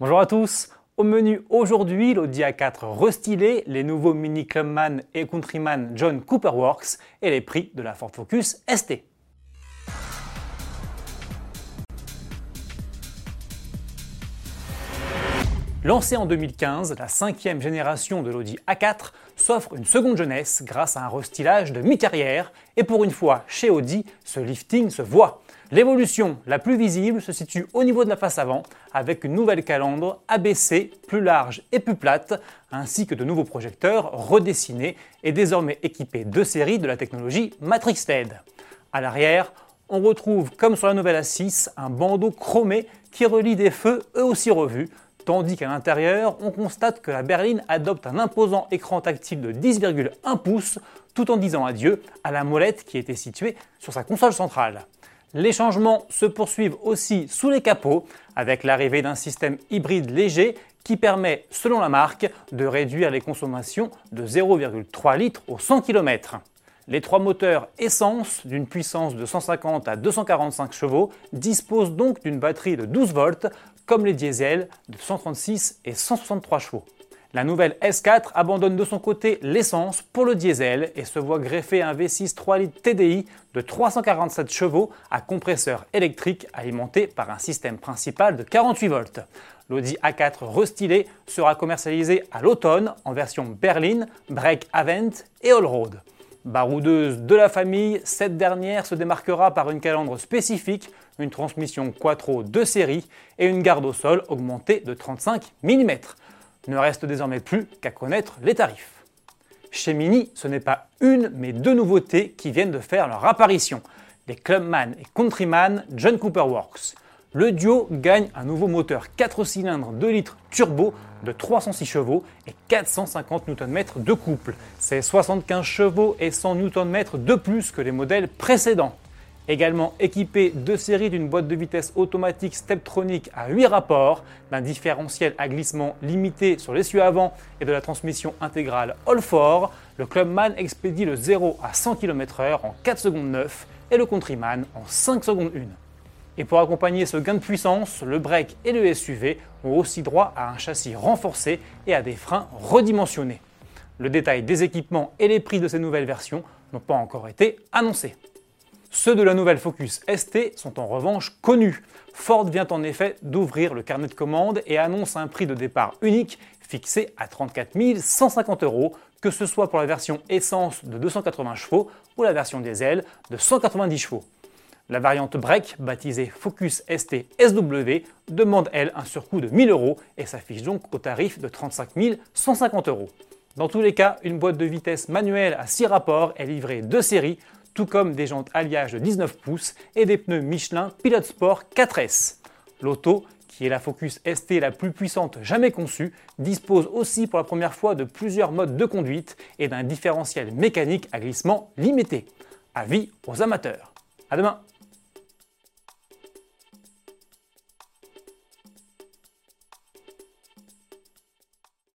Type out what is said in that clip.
Bonjour à tous. Au menu aujourd'hui, l'Audi A4 restylé, les nouveaux Mini Clubman et Countryman John Cooper Works et les prix de la Ford Focus ST. Lancée en 2015, la cinquième génération de l'Audi A4 s'offre une seconde jeunesse grâce à un restylage de mi-carrière et pour une fois chez Audi, ce lifting se voit. L'évolution la plus visible se situe au niveau de la face avant avec une nouvelle calandre abaissée, plus large et plus plate, ainsi que de nouveaux projecteurs redessinés et désormais équipés de série de la technologie Matrix LED. À l'arrière, on retrouve, comme sur la nouvelle A6, un bandeau chromé qui relie des feux eux aussi revus Tandis qu'à l'intérieur, on constate que la berline adopte un imposant écran tactile de 10,1 pouces tout en disant adieu à la molette qui était située sur sa console centrale. Les changements se poursuivent aussi sous les capots avec l'arrivée d'un système hybride léger qui permet, selon la marque, de réduire les consommations de 0,3 litres au 100 km. Les trois moteurs essence d'une puissance de 150 à 245 chevaux disposent donc d'une batterie de 12 volts comme les diesels de 136 et 163 chevaux. La nouvelle S4 abandonne de son côté l'essence pour le diesel et se voit greffer un V6 3 litres TDI de 347 chevaux à compresseur électrique alimenté par un système principal de 48 volts. L'Audi A4 restylé sera commercialisé à l'automne en version berline, break Avent et all-road. Baroudeuse de la famille, cette dernière se démarquera par une calandre spécifique, une transmission quattro de série et une garde au sol augmentée de 35 mm. Ne reste désormais plus qu'à connaître les tarifs. Chez Mini, ce n'est pas une mais deux nouveautés qui viennent de faire leur apparition, les Clubman et Countryman John Cooper Works le duo gagne un nouveau moteur 4 cylindres 2 litres turbo de 306 chevaux et 450 Nm de couple. C'est 75 chevaux et 100 Nm de plus que les modèles précédents. Également équipé de série d'une boîte de vitesse automatique Steptronic à 8 rapports, d'un différentiel à glissement limité sur l'essieu avant et de la transmission intégrale All-4, le Clubman expédie le 0 à 100 km/h en 4 secondes 9 et le Countryman en 5 secondes 1. Et pour accompagner ce gain de puissance, le break et le SUV ont aussi droit à un châssis renforcé et à des freins redimensionnés. Le détail des équipements et les prix de ces nouvelles versions n'ont pas encore été annoncés. Ceux de la nouvelle Focus ST sont en revanche connus. Ford vient en effet d'ouvrir le carnet de commandes et annonce un prix de départ unique fixé à 34 150 euros, que ce soit pour la version essence de 280 chevaux ou la version diesel de 190 chevaux. La variante break, baptisée Focus ST SW, demande elle un surcoût de 1000 euros et s'affiche donc au tarif de 35 150 euros. Dans tous les cas, une boîte de vitesse manuelle à 6 rapports est livrée de série, tout comme des jantes alliage de 19 pouces et des pneus Michelin Pilot Sport 4S. L'auto, qui est la Focus ST la plus puissante jamais conçue, dispose aussi pour la première fois de plusieurs modes de conduite et d'un différentiel mécanique à glissement limité. Avis aux amateurs. À demain